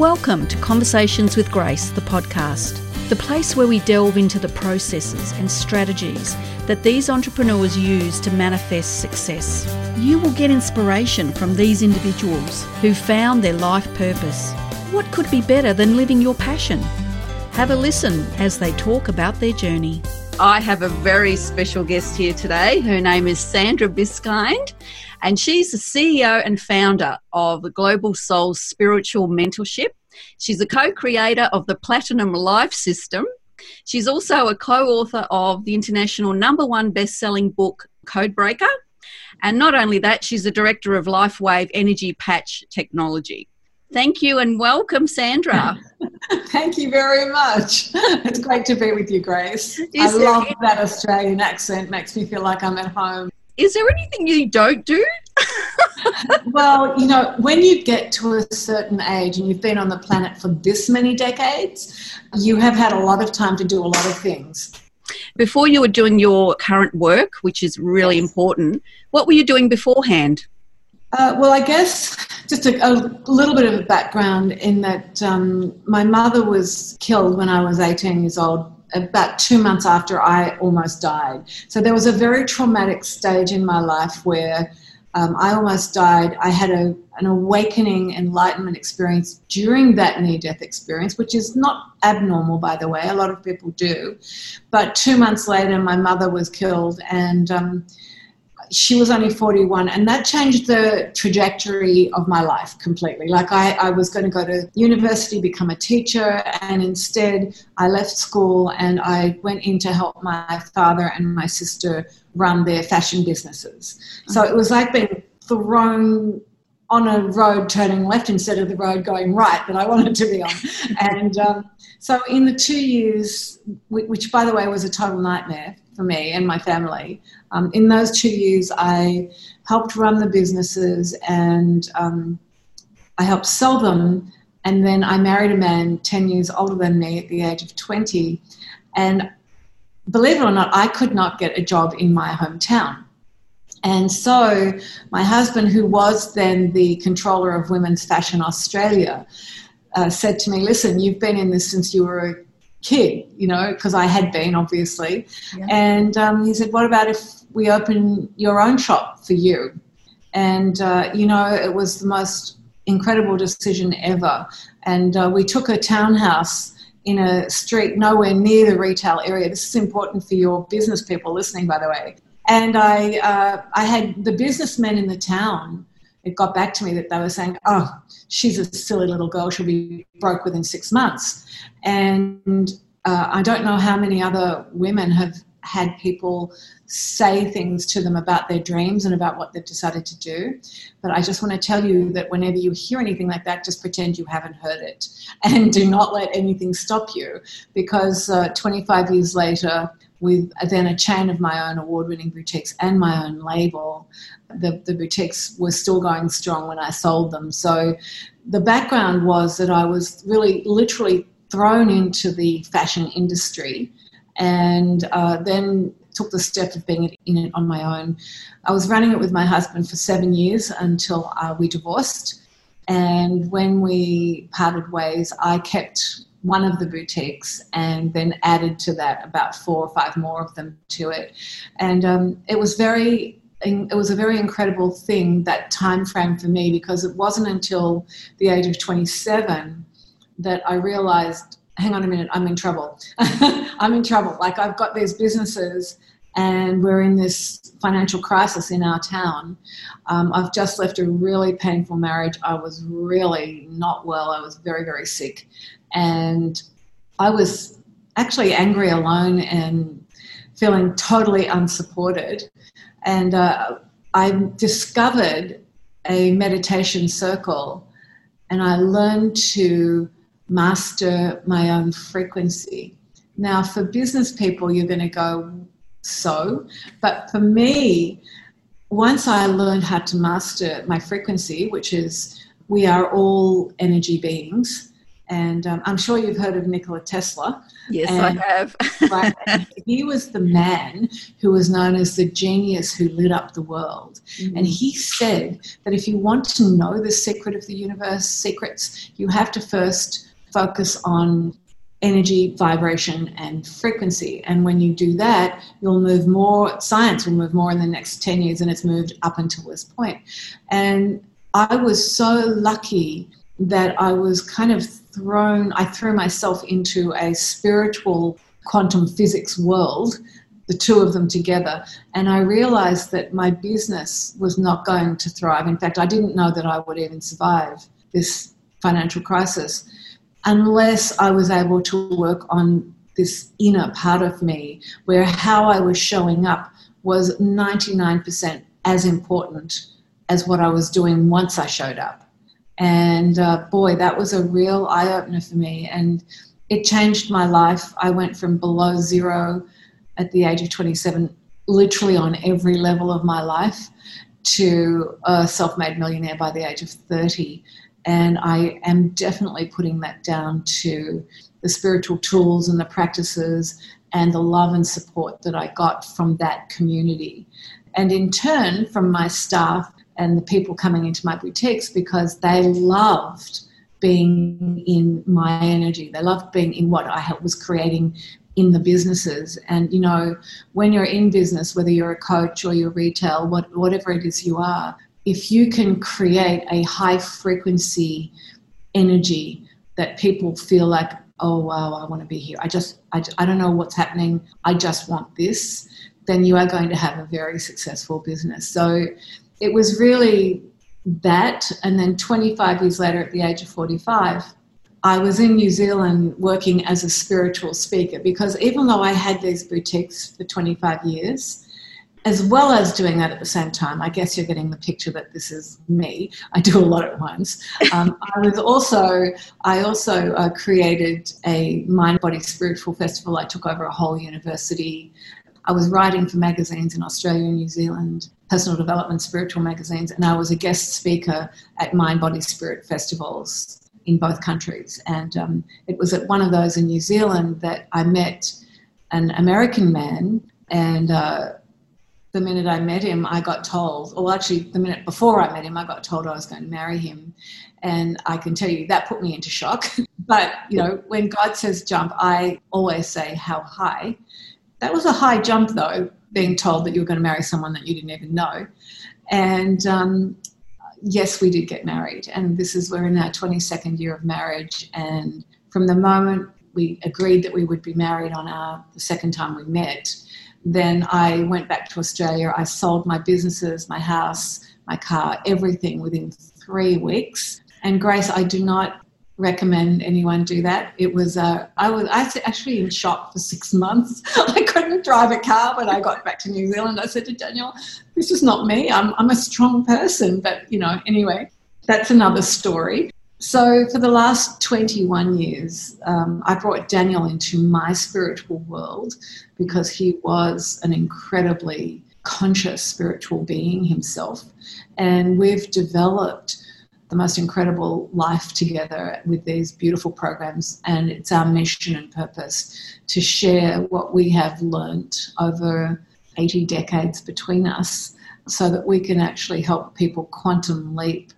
Welcome to Conversations with Grace, the podcast, the place where we delve into the processes and strategies that these entrepreneurs use to manifest success. You will get inspiration from these individuals who found their life purpose. What could be better than living your passion? Have a listen as they talk about their journey. I have a very special guest here today. Her name is Sandra Biskind, and she's the CEO and founder of the Global Soul Spiritual Mentorship. She's a co creator of the Platinum Life System. She's also a co author of the international number one best selling book, Codebreaker. And not only that, she's the director of LifeWave Energy Patch Technology. Thank you and welcome, Sandra. Thank you very much. It's great to be with you, Grace. Is I love that Australian accent, makes me feel like I'm at home. Is there anything you don't do? well, you know, when you get to a certain age and you've been on the planet for this many decades, you have had a lot of time to do a lot of things. Before you were doing your current work, which is really yes. important, what were you doing beforehand? Uh, well, I guess just a, a, little bit of a background in that um, my mother was killed when I was 18 years old about two months after I almost died. So there was a very traumatic stage in my life where um, I almost died. I had a, an awakening enlightenment experience during that near death experience, which is not abnormal, by the way. A lot of people do. But two months later, my mother was killed, and um, she was only 41 and that changed the trajectory of my life completely like I, I was going to go to university become a teacher and instead i left school and i went in to help my father and my sister run their fashion businesses so it was like being thrown on a road turning left instead of the road going right that I wanted to be on. and um, so, in the two years, which by the way was a total nightmare for me and my family, um, in those two years, I helped run the businesses and um, I helped sell them. And then I married a man 10 years older than me at the age of 20. And believe it or not, I could not get a job in my hometown. And so my husband, who was then the controller of Women's Fashion Australia, uh, said to me, Listen, you've been in this since you were a kid, you know, because I had been, obviously. Yeah. And um, he said, What about if we open your own shop for you. And, uh, you know, it was the most incredible decision ever. And uh, we took a townhouse in a street nowhere near the retail area. This is important for your business people listening, by the way. And I, uh, I had the businessmen in the town. It got back to me that they were saying, "Oh, she's a silly little girl. She'll be broke within six months." And uh, I don't know how many other women have had people say things to them about their dreams and about what they've decided to do. But I just want to tell you that whenever you hear anything like that, just pretend you haven't heard it and do not let anything stop you because uh, 25 years later, with then a chain of my own award winning boutiques and my own label, the, the boutiques were still going strong when I sold them. So the background was that I was really literally thrown into the fashion industry and uh, then took the step of being in it on my own. I was running it with my husband for seven years until uh, we divorced. And when we parted ways, I kept one of the boutiques and then added to that about four or five more of them to it. And um, it was very it was a very incredible thing that time frame for me because it wasn't until the age of 27 that I realized hang on a minute, I'm in trouble. I'm in trouble. Like I've got these businesses and we're in this financial crisis in our town. Um, I've just left a really painful marriage. I was really not well. I was very, very sick. And I was actually angry alone and feeling totally unsupported. And uh, I discovered a meditation circle and I learned to master my own frequency. Now, for business people, you're going to go, so. But for me, once I learned how to master my frequency, which is we are all energy beings, And um, I'm sure you've heard of Nikola Tesla. Yes, and, I have. right, he was the man who was known as the genius who lit up the world. Mm-hmm. And he said that if you want to know the secret of the universe, secrets, you have to first focus on energy, vibration, and frequency. And when you do that, you'll move more, science will move more in the next 10 years than it's moved up until this point. And I was so lucky that I was kind of thrown, I threw myself into a spiritual quantum physics world, the two of them together, and I realized that my business was not going to thrive. In fact, I didn't know that I would even survive this financial crisis unless I was able to work on this inner part of me where how I was showing up was 99% as important as what I was doing once I showed up. And uh, boy, that was a real eye opener for me. And it changed my life. I went from below zero at the age of 27, literally on every level of my life, to a self made millionaire by the age of 30. And I am definitely putting that down to the spiritual tools and the practices and the love and support that I got from that community. And in turn, from my staff and the people coming into my boutiques because they loved being in my energy. They loved being in what I was creating in the businesses. And, you know, when you're in business, whether you're a coach or you're retail, what, whatever it is you are, if you can create a high frequency energy that people feel like, oh, wow, I want to be here. I just, I, I don't know what's happening. I just want this. Then you are going to have a very successful business. So it was really that. And then 25 years later, at the age of 45, I was in New Zealand working as a spiritual speaker because even though I had these boutiques for 25 years, as well as doing that at the same time, I guess you're getting the picture that this is me. I do a lot at once. Um, I was also I also uh, created a mind body spiritual festival. I took over a whole university. I was writing for magazines in Australia and New Zealand, personal development spiritual magazines, and I was a guest speaker at mind body spirit festivals in both countries. And um, it was at one of those in New Zealand that I met an American man and. Uh, the minute I met him, I got told, or actually, the minute before I met him, I got told I was going to marry him. And I can tell you that put me into shock. but, you know, when God says jump, I always say, how high? That was a high jump, though, being told that you were going to marry someone that you didn't even know. And um, yes, we did get married. And this is, we're in our 22nd year of marriage. And from the moment we agreed that we would be married on our the second time we met, then I went back to Australia. I sold my businesses, my house, my car, everything within three weeks. And Grace, I do not recommend anyone do that. It was uh, I was I was actually in shock for six months. I couldn't drive a car when I got back to New Zealand. I said to Daniel, "This is not me. I'm I'm a strong person." But you know, anyway, that's another story. So, for the last 21 years, um, I brought Daniel into my spiritual world because he was an incredibly conscious spiritual being himself. And we've developed the most incredible life together with these beautiful programs. And it's our mission and purpose to share what we have learnt over 80 decades between us so that we can actually help people quantum leap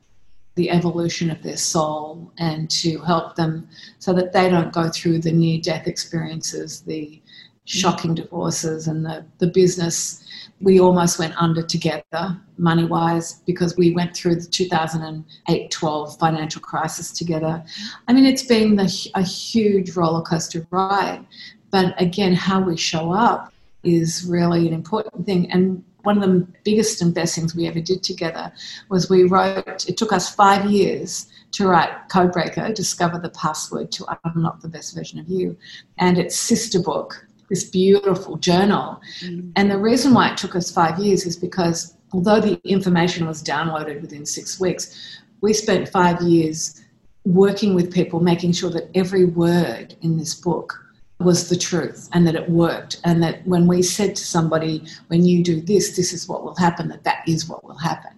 the evolution of their soul and to help them so that they don't go through the near death experiences, the shocking divorces, and the, the business. We almost went under together, money wise, because we went through the 2008 12 financial crisis together. I mean, it's been the, a huge roller coaster ride. But again, how we show up is really an important thing. And one of the biggest and best things we ever did together was we wrote, it took us five years to write Codebreaker, Discover the Password to Unlock the Best Version of You, and its sister book, this beautiful journal. Mm. And the reason why it took us five years is because although the information was downloaded within six weeks, we spent five years working with people, making sure that every word in this book was the truth and that it worked and that when we said to somebody when you do this this is what will happen that that is what will happen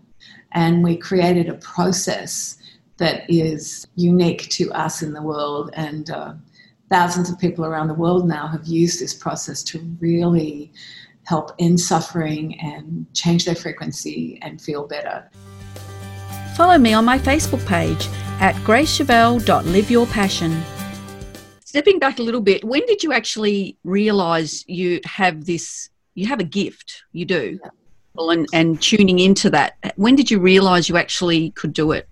and we created a process that is unique to us in the world. And uh, thousands of people around the world now have used this process to really help end suffering and change their frequency and feel better. Follow me on my Facebook page at gracechivell.liveyourpassion. Stepping back a little bit, when did you actually realize you have this, you have a gift? You do. Yeah. And, and tuning into that. When did you realize you actually could do it?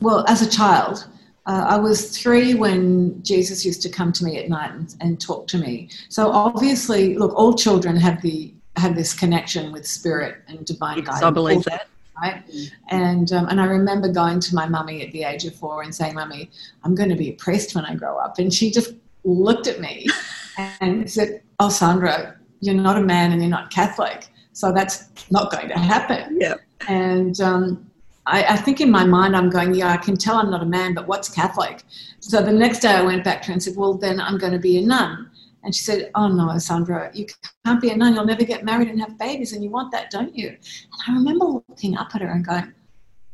Well, as a child, uh, I was three when Jesus used to come to me at night and, and, talk to me. So obviously, look, all children have the have this connection with spirit and divine yes, guidance. I believe that right? And um, and I remember going to my mummy at the age of four and saying, "Mummy, I'm going to be a priest when I grow up," and she just looked at me and said, "Oh, Sandra, you're not a man and you're not Catholic, so that's not going to happen." Yeah. And um, I, I, think in my mind, I'm going, "Yeah, I can tell I'm not a man, but what's Catholic?" So the next day, I went back to her and said, "Well, then I'm going to be a nun." And she said, Oh no, Sandra, you can't be a nun. You'll never get married and have babies, and you want that, don't you? And I remember looking up at her and going,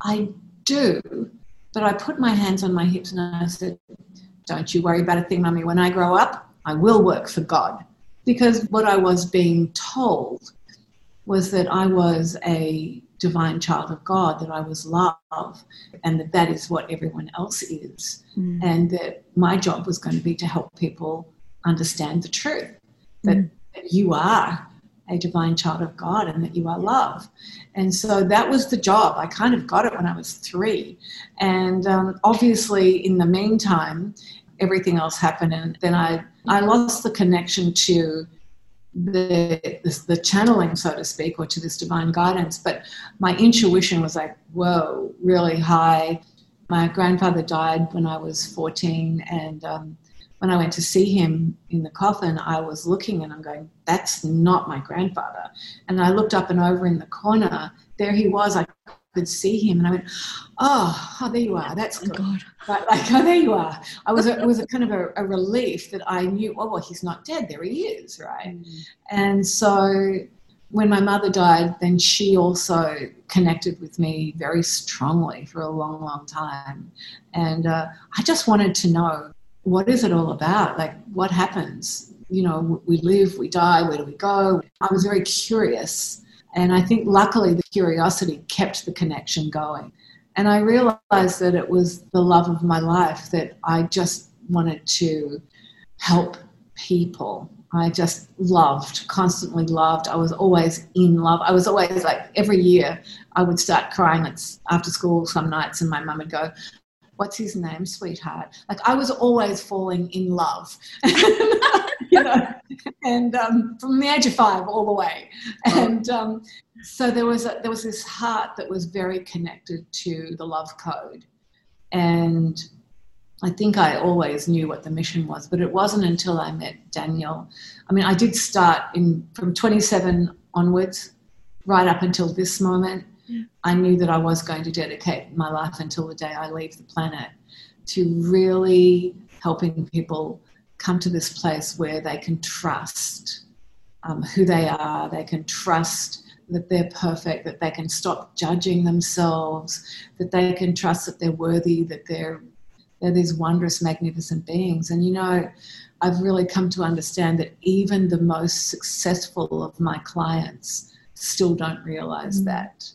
I do. But I put my hands on my hips and I said, Don't you worry about a thing, mummy. When I grow up, I will work for God. Because what I was being told was that I was a divine child of God, that I was love, and that that is what everyone else is. Mm. And that my job was going to be to help people understand the truth that, mm. that you are a divine child of God and that you are love. And so that was the job. I kind of got it when I was three. And um, obviously, in the meantime, everything else happened. And then I, I lost the connection to the, the, the channeling, so to speak, or to this divine guidance. But my intuition was like, whoa, really high. My grandfather died when I was 14. And um, when I went to see him in the coffin, I was looking and I'm going, that's not my grandfather. And I looked up and over in the corner, there he was. I could see him and I went, oh, oh there you are. That's good. Oh, right, like, oh, there you are. I was, a, it was a kind of a, a, relief that I knew, oh, well, he's not dead. There he is, right? Mm. And so when my mother died, then she also connected with me very strongly for a long, long time. And uh, I just wanted to know what is it all about? Like, what happens? You know, we live, we die, where do we go? I was very curious. And I think luckily the curiosity kept the connection going. And I realized that it was the love of my life that I just wanted to help people. I just loved, constantly loved. I was always in love. I was always like every year I would start crying after school some nights, and my mum would go, what's his name, sweetheart? Like I was always falling in love, you know, and um, from the age of five all the way. And um, so there was a, there was this heart that was very connected to the love code, and I think I always knew what the mission was, but it wasn't until I met Daniel. I mean, I did start in from 27 onwards, right up until this moment I knew that I was going to dedicate my life until the day I leave the planet to really helping people come to this place where they can trust um, who they are, they can trust that they're perfect, that they can stop judging themselves, that they can trust that they're worthy, that they're they're these wondrous, magnificent beings. And you know, I've really come to understand that even the most successful of my clients still don't realize mm. that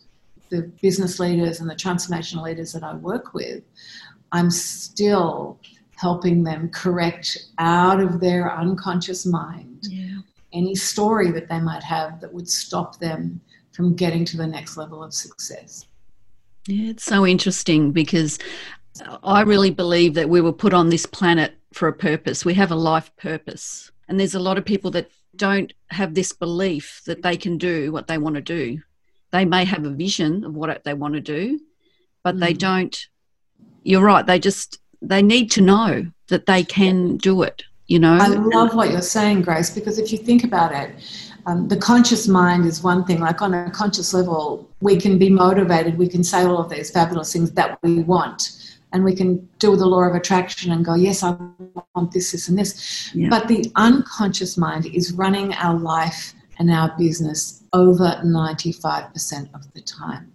the business leaders and the transformation leaders that I work with, I'm still helping them correct out of their unconscious mind yeah. any story that they might have that would stop them from getting to the next level of success. Yeah, it's so interesting because I really believe that we were put on this planet for a purpose. We have a life purpose. And there's a lot of people that don't have this belief that they can do what they want to do they may have a vision of what they want to do, but mm. they don't. You're right. They just they need to know that they can do it. You know. I love what you're saying, Grace, because if you think about it, um, the conscious mind is one thing. Like on a conscious level, we can be motivated. We can say all of these fabulous things that we want. And we can do the law of attraction and go, yes, I want this, this, and this. Yeah. But the unconscious mind is running our life and our business over 95% of the time.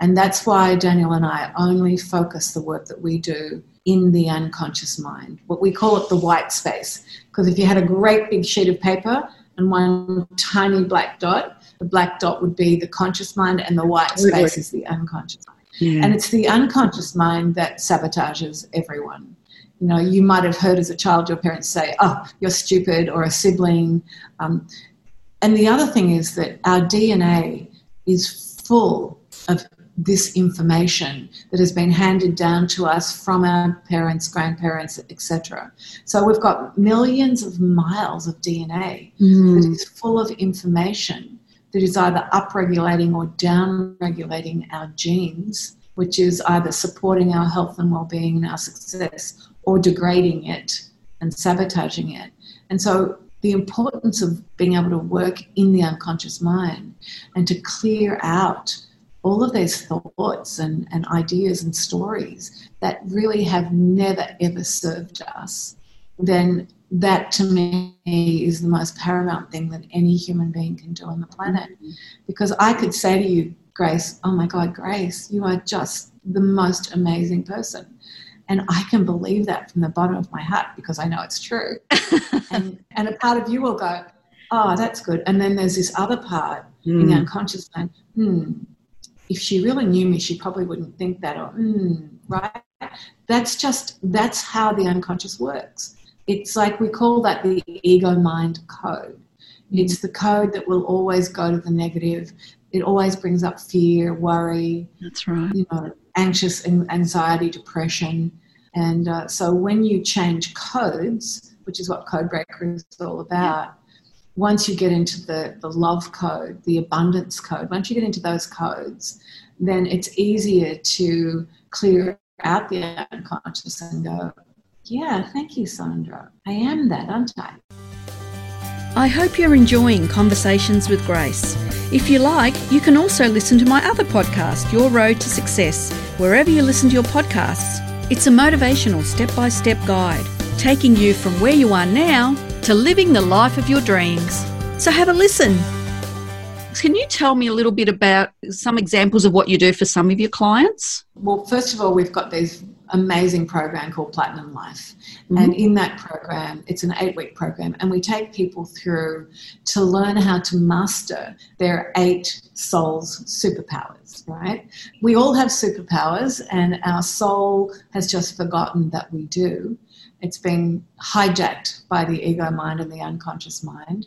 And that's why Daniel and I only focus the work that we do in the unconscious mind. What we call it the white space. Because if you had a great big sheet of paper and one tiny black dot, the black dot would be the conscious mind and the white space is the unconscious mind. Yeah. And it's the unconscious mind that sabotages everyone. You know, you might have heard as a child your parents say, oh, you're stupid, or a sibling. Um, and the other thing is that our DNA is full of this information that has been handed down to us from our parents, grandparents, etc. So we've got millions of miles of DNA mm. that is full of information that is either upregulating or downregulating our genes, which is either supporting our health and well-being and our success, or degrading it and sabotaging it. And so the importance of being able to work in the unconscious mind and to clear out all of these thoughts and, and ideas and stories that really have never ever served us, then that to me is the most paramount thing that any human being can do on the planet. Because I could say to you, Grace, oh my God, Grace, you are just the most amazing person. And I can believe that from the bottom of my heart because I know it's true. and, and a part of you will go, oh, that's good. And then there's this other part mm. in the unconscious mind, hmm, if she really knew me, she probably wouldn't think that, or, mm, right? That's just, that's how the unconscious works. It's like we call that the ego mind code. It's the code that will always go to the negative. It always brings up fear, worry. That's right. You know, anxious, anxiety, depression. And uh, so when you change codes, which is what Code Breaker is all about, once you get into the, the love code, the abundance code, once you get into those codes, then it's easier to clear out the unconscious and go, yeah, thank you, Sandra. I am that, aren't I? I hope you're enjoying Conversations with Grace. If you like, you can also listen to my other podcast, Your Road to Success, wherever you listen to your podcasts. It's a motivational step by step guide, taking you from where you are now to living the life of your dreams. So have a listen. Can you tell me a little bit about some examples of what you do for some of your clients? Well, first of all, we've got this amazing program called Platinum Life. Mm-hmm. And in that program, it's an eight week program, and we take people through to learn how to master their eight soul's superpowers, right? We all have superpowers, and our soul has just forgotten that we do. It's been hijacked by the ego mind and the unconscious mind.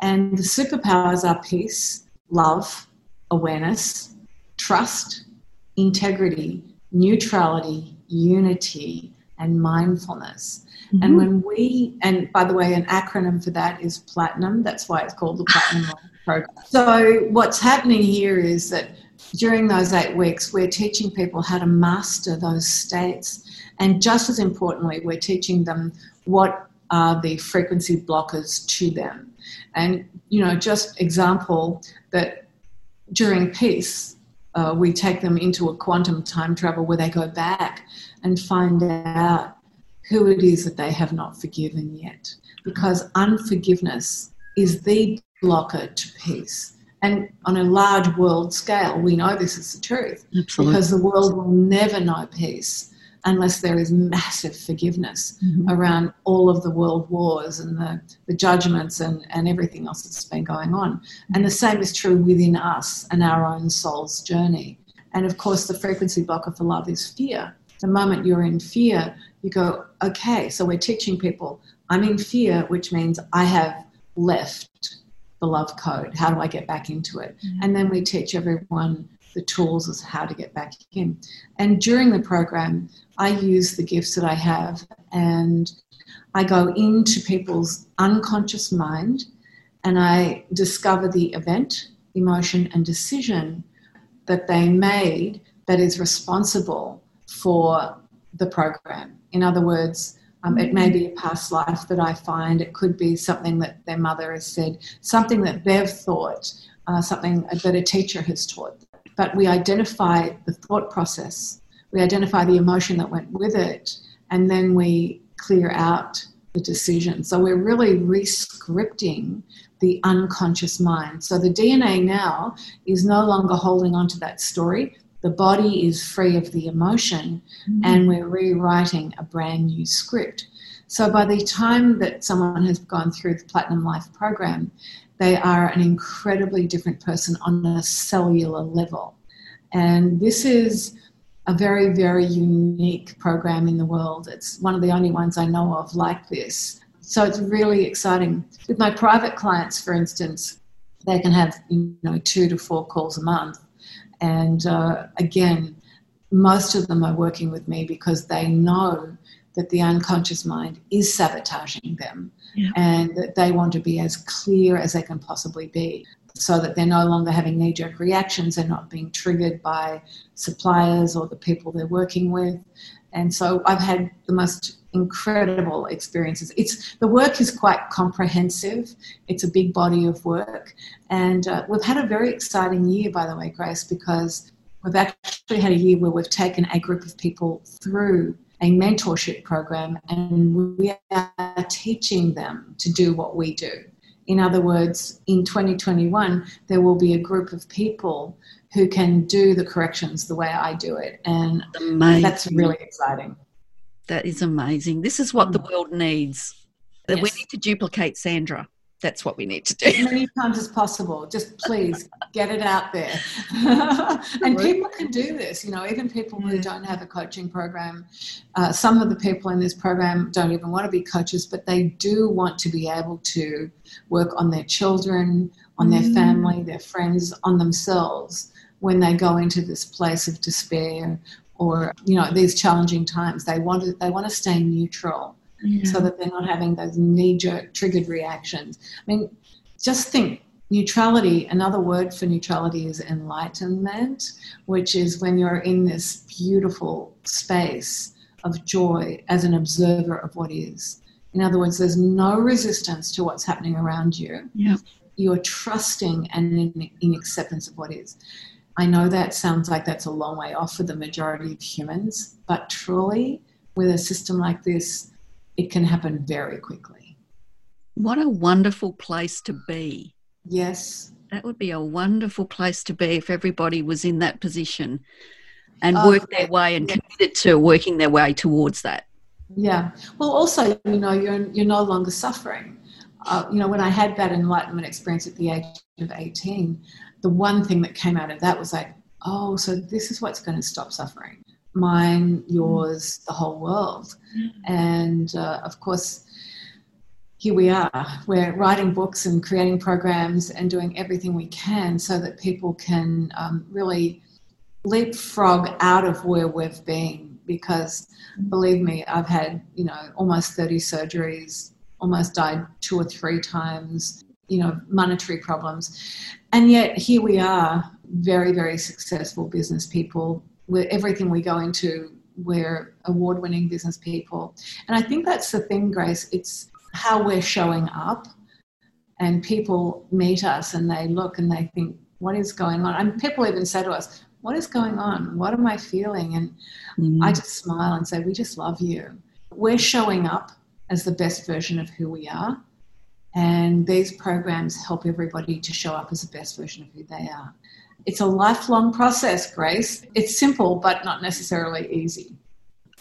And the superpowers are peace, love, awareness, trust, integrity, neutrality, unity, and mindfulness. Mm-hmm. And when we, and by the way, an acronym for that is platinum. That's why it's called the Platinum Program. So, what's happening here is that during those eight weeks, we're teaching people how to master those states and just as importantly, we're teaching them what are the frequency blockers to them. And, you know, just example that during peace, uh, we take them into a quantum time travel where they go back and find out who it is that they have not forgiven yet. Because unforgiveness is the blocker to peace. And on a large world scale, we know this is the truth. Absolutely. Because the world will never know peace unless there is massive forgiveness mm-hmm. around all of the world wars and the, the judgments and, and everything else that's been going on. And the same is true within us and our own soul's journey. And of course, the frequency blocker for love is fear. The moment you're in fear, you go, okay, so we're teaching people, I'm in fear, which means I have left the love code. How do I get back into it? Mm-hmm. And then we teach everyone the tools as how to get back in. And during the program, I use the gifts that I have and I go into people's unconscious mind and I discover the event, emotion, and decision that they made that is responsible for the program. In other words, um, it may be a past life that I find, it could be something that their mother has said, something that they've thought, uh, something that a teacher has taught but we identify the thought process, we identify the emotion that went with it, and then we clear out the decision. So we're really re-scripting the unconscious mind. So the DNA now is no longer holding on to that story. the body is free of the emotion mm-hmm. and we're rewriting a brand new script. So by the time that someone has gone through the Platinum Life program, they are an incredibly different person on a cellular level. And this is a very, very unique program in the world. It's one of the only ones I know of like this. So it's really exciting. With my private clients, for instance, they can have you know two to four calls a month, and uh, again, most of them are working with me because they know that the unconscious mind is sabotaging them yeah. and that they want to be as clear as they can possibly be so that they're no longer having knee jerk reactions, they're not being triggered by suppliers or the people they're working with. And so I've had the most incredible experiences. It's the work is quite comprehensive. It's a big body of work, and uh, we've had a very exciting year, by the way, Grace, because we've actually had a year where we've taken a group of people through a mentorship program and we are teaching them to do what we do. In other words, in 2021, there will be a group of people who can do the corrections the way I do it. And amazing. that's really exciting. That is amazing. This is what the mm. world needs. Yes. We need to duplicate Sandra that's what we need to do. As many times as possible. Just please get it out there. and people can do this, you know, even people who don't have a coaching program. Uh, some of the people in this program don't even want to be coaches, but they do want to be able to work on their children, on their mm. family, their friends, on themselves when they go into this place of despair or, you know, these challenging times. They want to, they want to stay neutral yeah. so that they're not having those knee jerk triggered reactions. I mean, just think neutrality, another word for neutrality is enlightenment, which is when you're in this beautiful space of joy as an observer of what is. In other words, there's no resistance to what's happening around you. Yeah. You're trusting and in, in acceptance of what is. I know that sounds like that's a long way off for the majority of humans, but truly, with a system like this, it can happen very quickly. What a wonderful place to be. Yes. That would be a wonderful place to be if everybody was in that position and oh, worked their way and committed to working their way towards that. Yeah. Well, also, you know, you're, you're no longer suffering. Uh, you know, when I had that enlightenment experience at the age of 18, the one thing that came out of that was like, oh, so this is what's going to stop suffering mine, yours, the whole world. And uh, of course, here we are. We're writing books and creating programs and doing everything we can so that people can um, really leapfrog out of where we've been. Because believe me, I've had, you know, almost 30 surgeries, almost died two or three times, you know, monetary problems. And yet here we are, very, very successful business people with everything we go into, we're award winning business people. And I think that's the thing, Grace. It's how we're showing up. And people meet us and they look and they think, what is going on? And people even say to us, what is going on? What am I feeling? And mm-hmm. I just smile and say, we just love you. We're showing up as the best version of who we are. And these programs help everybody to show up as the best version of who they are. It's a lifelong process, Grace. It's simple, but not necessarily easy.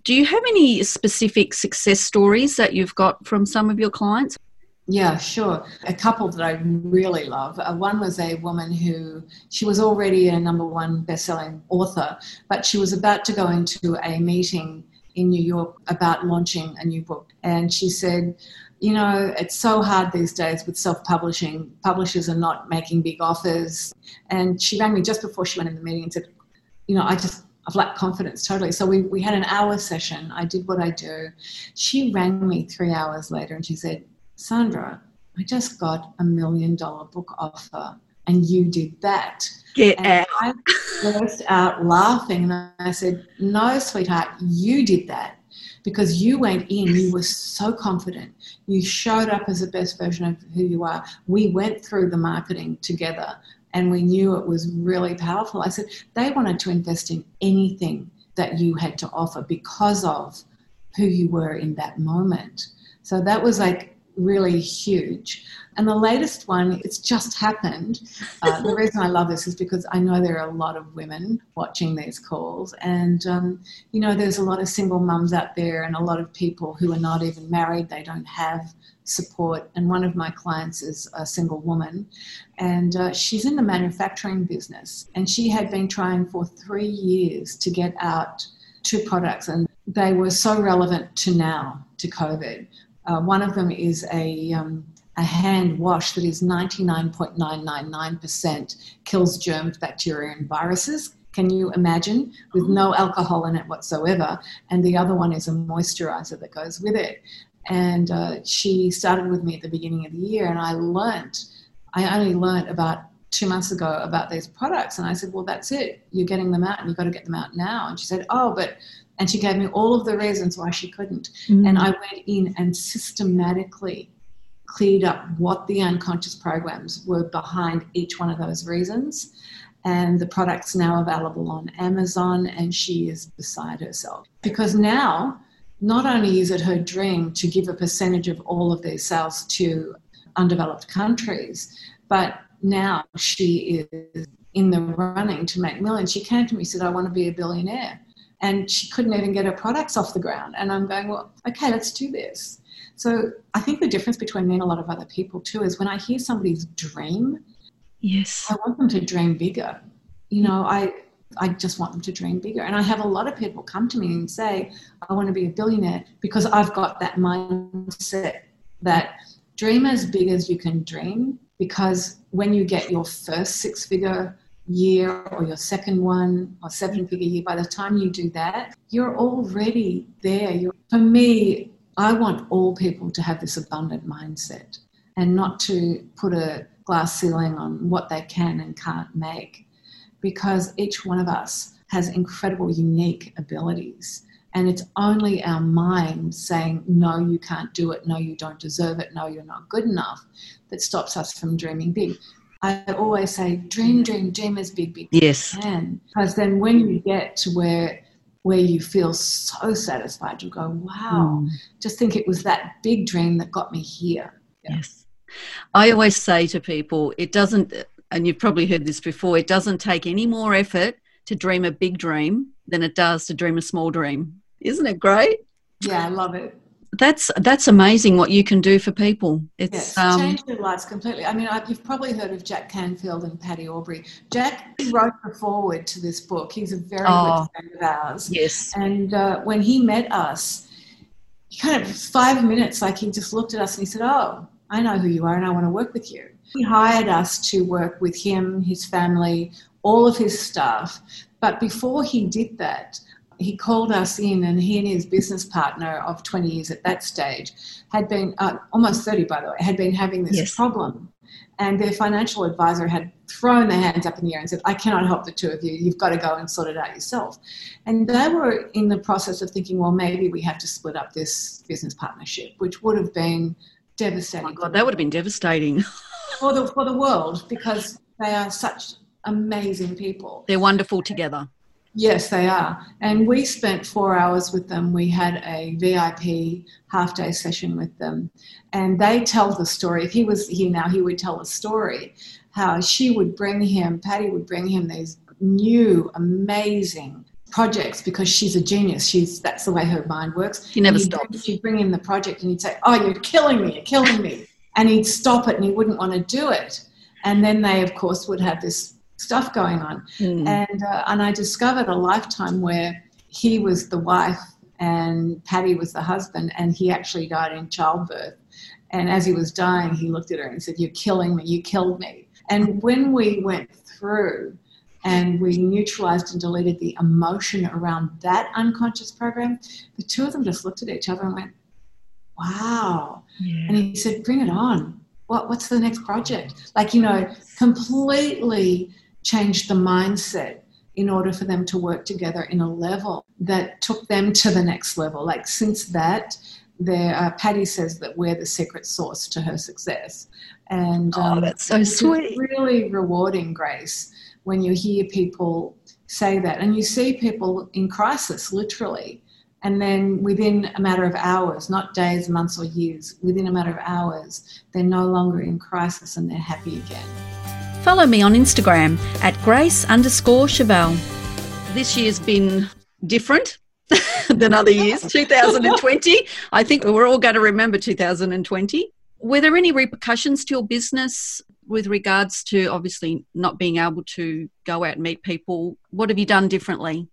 Do you have any specific success stories that you've got from some of your clients? Yeah, sure. A couple that I really love. Uh, one was a woman who she was already a number one best-selling author, but she was about to go into a meeting in New York about launching a new book, and she said, you know, it's so hard these days with self publishing. Publishers are not making big offers. And she rang me just before she went in the meeting and said, you know, I just, I've lacked confidence totally. So we, we had an hour session. I did what I do. She rang me three hours later and she said, Sandra, I just got a million dollar book offer and you did that. Get and out. I burst out laughing and I said, No, sweetheart, you did that because you went in, you were so confident. You showed up as the best version of who you are. We went through the marketing together and we knew it was really powerful. I said, they wanted to invest in anything that you had to offer because of who you were in that moment. So that was like really huge. And the latest one, it's just happened. Uh, the reason I love this is because I know there are a lot of women watching these calls. And, um, you know, there's a lot of single mums out there and a lot of people who are not even married, they don't have support. And one of my clients is a single woman, and uh, she's in the manufacturing business. And she had been trying for three years to get out two products, and they were so relevant to now, to COVID. Uh, one of them is a um, a hand wash that is 99.999% kills germs, bacteria, and viruses. Can you imagine? With no alcohol in it whatsoever. And the other one is a moisturizer that goes with it. And uh, she started with me at the beginning of the year, and I learnt, I only learnt about two months ago about these products. And I said, Well, that's it. You're getting them out, and you've got to get them out now. And she said, Oh, but and she gave me all of the reasons why she couldn't. Mm. And I went in and systematically cleared up what the unconscious programs were behind each one of those reasons. And the product's now available on Amazon, and she is beside herself. Because now, not only is it her dream to give a percentage of all of their sales to undeveloped countries, but now she is in the running to make millions. She came to me and said, I want to be a billionaire. And she couldn't even get her products off the ground. And I'm going, well, okay, let's do this. So I think the difference between me and a lot of other people too is when I hear somebody's dream, yes, I want them to dream bigger. You know, I I just want them to dream bigger. And I have a lot of people come to me and say, I want to be a billionaire because I've got that mindset that dream as big as you can dream. Because when you get your first six figure year or your second one or seven figure year, by the time you do that, you're already there. You're, for me, I want all people to have this abundant mindset and not to put a glass ceiling on what they can and can't make because each one of us has incredible, unique abilities. And it's only our mind saying, no, you can't do it, no, you don't deserve it, no, you're not good enough, that stops us from dreaming big. I always say, dream, dream, dream as big, big yes. you can. Because then when you get to where where you feel so satisfied. You go, wow, mm. just think it was that big dream that got me here. Yeah. Yes. I always say to people, it doesn't, and you've probably heard this before, it doesn't take any more effort to dream a big dream than it does to dream a small dream. Isn't it great? Yeah, I love it that's that's amazing what you can do for people. It's yes, um, change their lives completely. I mean, I, you've probably heard of Jack Canfield and Patty Aubrey. Jack wrote the foreword to this book. He's a very oh, good friend of ours. Yes, and uh, when he met us, he kind of five minutes, like he just looked at us and he said, "Oh, I know who you are, and I want to work with you." He hired us to work with him, his family, all of his staff. But before he did that, he called us in, and he and his business partner of 20 years at that stage had been uh, almost 30, by the way, had been having this yes. problem. And their financial advisor had thrown their hands up in the air and said, I cannot help the two of you. You've got to go and sort it out yourself. And they were in the process of thinking, well, maybe we have to split up this business partnership, which would have been devastating. Oh God, that would have been devastating. for, the, for the world because they are such amazing people. They're wonderful together. Yes, they are. And we spent four hours with them. We had a VIP half day session with them. And they tell the story. If he was here now, he would tell a story how she would bring him, Patty would bring him these new, amazing projects because she's a genius. She's that's the way her mind works. He never stops. She'd bring him the project and he'd say, Oh, you're killing me, you're killing me. And he'd stop it and he wouldn't want to do it. And then they, of course, would have this stuff going on. Mm. And, uh, and I discovered a lifetime where he was the wife and Patty was the husband, and he actually died in childbirth. And as he was dying, he looked at her and said, You're killing me, you killed me. And when we went through and we neutralized and deleted the emotion around that unconscious program, the two of them just looked at each other and went, Wow. Yeah. And he said, Bring it on. What, what's the next project? Like, you know, completely changed the mindset in order for them to work together in a level that took them to the next level. Like since that, there, uh, Patty says that we're the secret source to her success, and oh, um, that's so sweet. Really rewarding, Grace, when you hear people say that, and you see people in crisis, literally, And then within a matter of hours, not days, months, or years, within a matter of hours, they're no longer in crisis and they're happy again. Follow me on Instagram at grace underscore Chivell. This year's been different than other years, 2020. I think we're all going to remember 2020. Were there any repercussions to your business with regards to obviously not being able to go out and meet people? What have you done differently?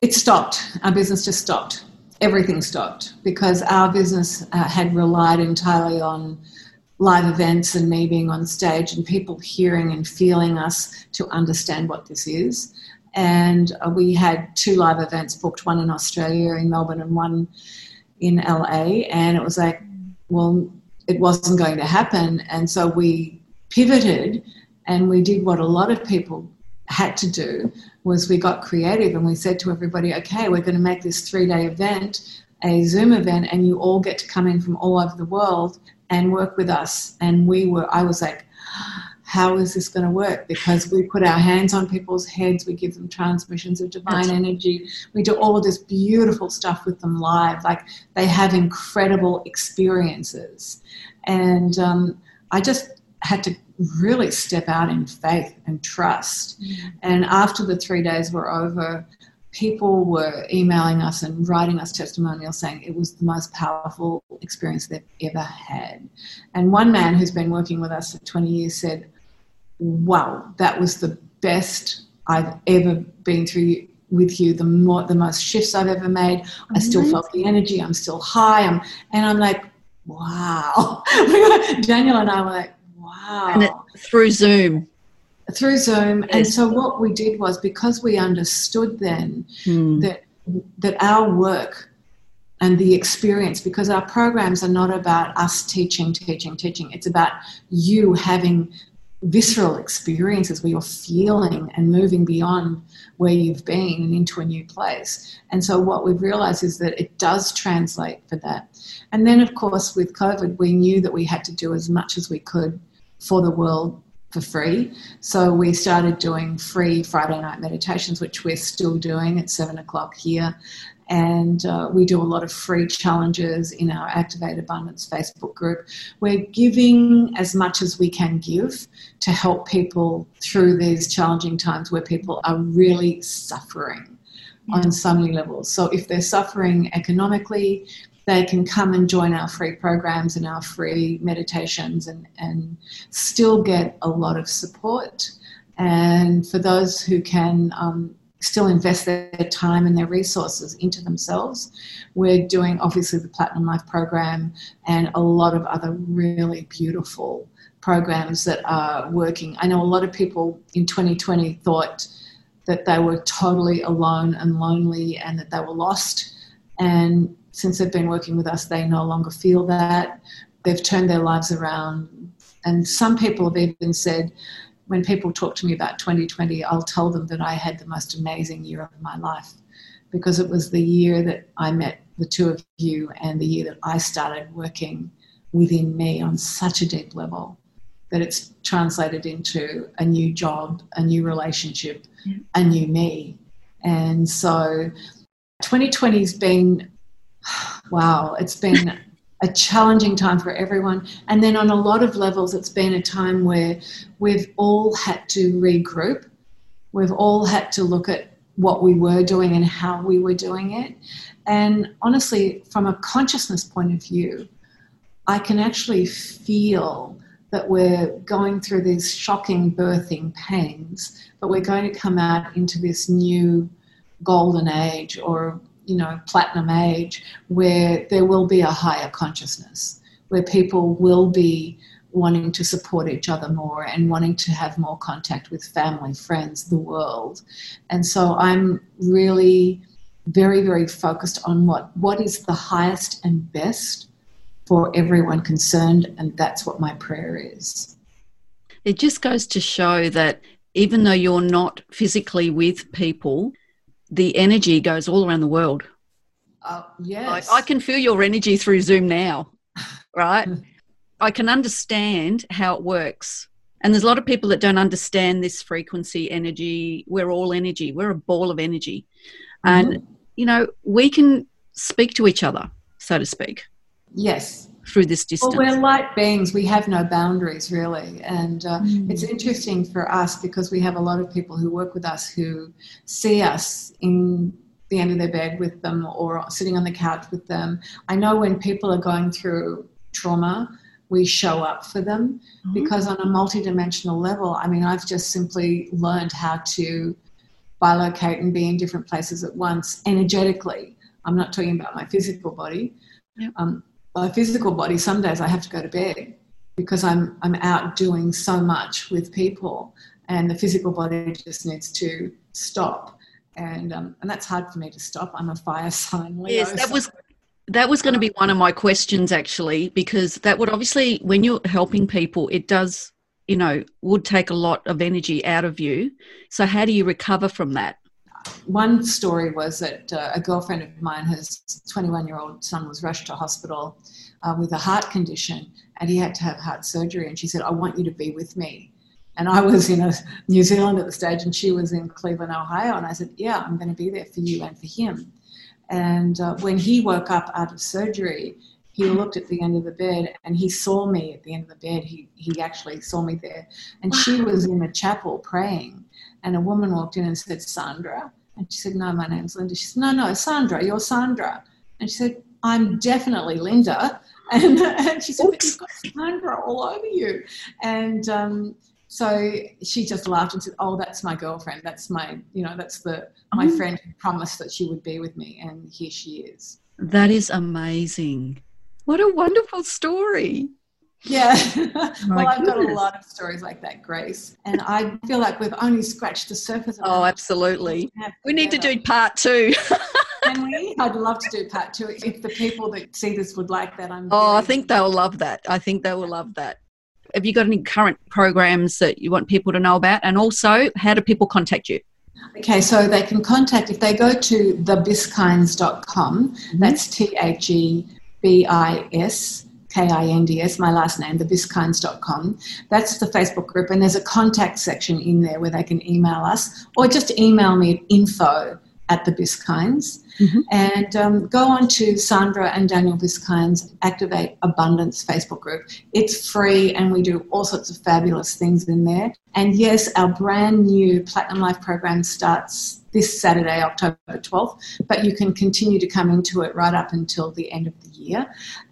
It stopped. Our business just stopped. Everything stopped because our business uh, had relied entirely on live events and me being on stage and people hearing and feeling us to understand what this is. And uh, we had two live events booked, one in Australia, in Melbourne, and one in LA. And it was like, well, it wasn't going to happen. And so we pivoted and we did what a lot of people had to do was we got creative and we said to everybody, okay, we're going to make this three day event a Zoom event and you all get to come in from all over the world and work with us. And we were, I was like, how is this going to work? Because we put our hands on people's heads, we give them transmissions of divine That's energy, we do all this beautiful stuff with them live. Like they have incredible experiences. And um, I just had to really step out in faith and trust. Mm-hmm. And after the three days were over, people were emailing us and writing us testimonials saying it was the most powerful experience they've ever had. And one man who's been working with us for 20 years said, Wow, that was the best I've ever been through with you, the more the most shifts I've ever made. I still felt the energy, I'm still high. I'm and I'm like, wow. Daniel and I were like, wow. And it, through Zoom through Zoom. And so what we did was because we understood then mm. that that our work and the experience, because our programs are not about us teaching, teaching, teaching. It's about you having visceral experiences where you're feeling and moving beyond where you've been and into a new place. And so what we've realized is that it does translate for that. And then of course with COVID we knew that we had to do as much as we could for the world for free. So we started doing free Friday night meditations, which we're still doing at seven o'clock here. And uh, we do a lot of free challenges in our Activate Abundance Facebook group. We're giving as much as we can give to help people through these challenging times where people are really suffering on so many levels. So if they're suffering economically, they can come and join our free programs and our free meditations and, and still get a lot of support. And for those who can um, still invest their time and their resources into themselves, we're doing obviously the Platinum Life program and a lot of other really beautiful programs that are working. I know a lot of people in 2020 thought that they were totally alone and lonely and that they were lost. And since they've been working with us, they no longer feel that. They've turned their lives around. And some people have even said, when people talk to me about 2020, I'll tell them that I had the most amazing year of my life because it was the year that I met the two of you and the year that I started working within me on such a deep level that it's translated into a new job, a new relationship, a new me. And so 2020 has been wow, it's been a challenging time for everyone. And then on a lot of levels, it's been a time where we've all had to regroup. We've all had to look at what we were doing and how we were doing it. And honestly, from a consciousness point of view, I can actually feel that we're going through these shocking birthing pains, but we're going to come out into this new golden age or you know, platinum age where there will be a higher consciousness, where people will be wanting to support each other more and wanting to have more contact with family, friends, the world. And so I'm really very, very focused on what, what is the highest and best for everyone concerned, and that's what my prayer is. It just goes to show that even though you're not physically with people, the energy goes all around the world. Uh, yes. I, I can feel your energy through Zoom now, right? I can understand how it works. And there's a lot of people that don't understand this frequency energy. We're all energy, we're a ball of energy. Mm-hmm. And, you know, we can speak to each other, so to speak. Yes. Through this distance. Well, we're light beings. We have no boundaries, really. And uh, mm. it's interesting for us because we have a lot of people who work with us who see us in the end of their bed with them or sitting on the couch with them. I know when people are going through trauma, we show up for them mm-hmm. because on a multidimensional level, I mean, I've just simply learned how to bilocate and be in different places at once energetically. I'm not talking about my physical body. Yep. Um, my physical body, some days I have to go to bed because I'm, I'm out doing so much with people and the physical body just needs to stop. And, um, and that's hard for me to stop. I'm a fire sign. Leo, yes, that so. was that was going to be one of my questions actually, because that would obviously, when you're helping people, it does, you know, would take a lot of energy out of you. So, how do you recover from that? One story was that uh, a girlfriend of mine, her 21 year old son, was rushed to hospital uh, with a heart condition and he had to have heart surgery. And she said, I want you to be with me. And I was in a, New Zealand at the stage and she was in Cleveland, Ohio. And I said, Yeah, I'm going to be there for you and for him. And uh, when he woke up out of surgery, he looked at the end of the bed and he saw me at the end of the bed. He, he actually saw me there. And she was in the chapel praying. And a woman walked in and said, Sandra. And she said, No, my name's Linda. She said, No, no, Sandra, you're Sandra. And she said, I'm definitely Linda. And, and she said, But you've got Sandra all over you. And um, so she just laughed and said, "Oh, that's my girlfriend. That's my, you know, that's the my oh. friend who promised that she would be with me, and here she is." That is amazing. What a wonderful story. Yeah. well, I've got a lot of stories like that, Grace. And I feel like we've only scratched the surface. oh, absolutely. We need to do part two. Can we? I'd love to do part two. If the people that see this would like that, I'm. Oh, I think they'll love that. I think they will love that. Have you got any current programs that you want people to know about? And also, how do people contact you? Okay, so they can contact, if they go to thebiskinds.com, mm-hmm. that's T H E B I S K I N D S, my last name, thebiskinds.com. That's the Facebook group, and there's a contact section in there where they can email us or just email me at info at the Biskinds. Mm-hmm. And um, go on to Sandra and Daniel Biskind's Activate Abundance Facebook group. It's free and we do all sorts of fabulous things in there. And yes, our brand new Platinum Life program starts this Saturday, October 12th, but you can continue to come into it right up until the end of the year.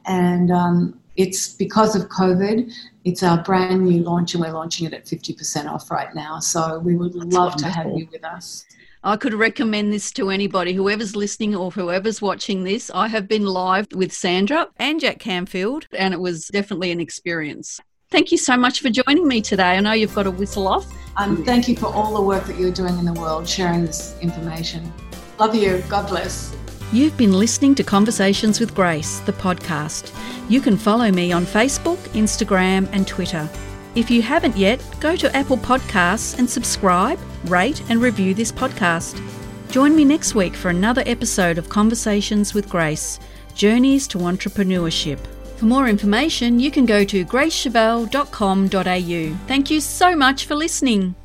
And um, it's because of COVID. It's our brand new launch, and we're launching it at 50% off right now. So we would That's love wonderful. to have you with us. I could recommend this to anybody, whoever's listening or whoever's watching this. I have been live with Sandra and Jack Canfield, and it was definitely an experience. Thank you so much for joining me today. I know you've got a whistle off. Um, thank you for all the work that you're doing in the world, sharing this information. Love you. God bless. You've been listening to Conversations with Grace, the podcast. You can follow me on Facebook, Instagram, and Twitter. If you haven't yet, go to Apple Podcasts and subscribe, rate, and review this podcast. Join me next week for another episode of Conversations with Grace Journeys to Entrepreneurship. For more information, you can go to gracechivell.com.au. Thank you so much for listening.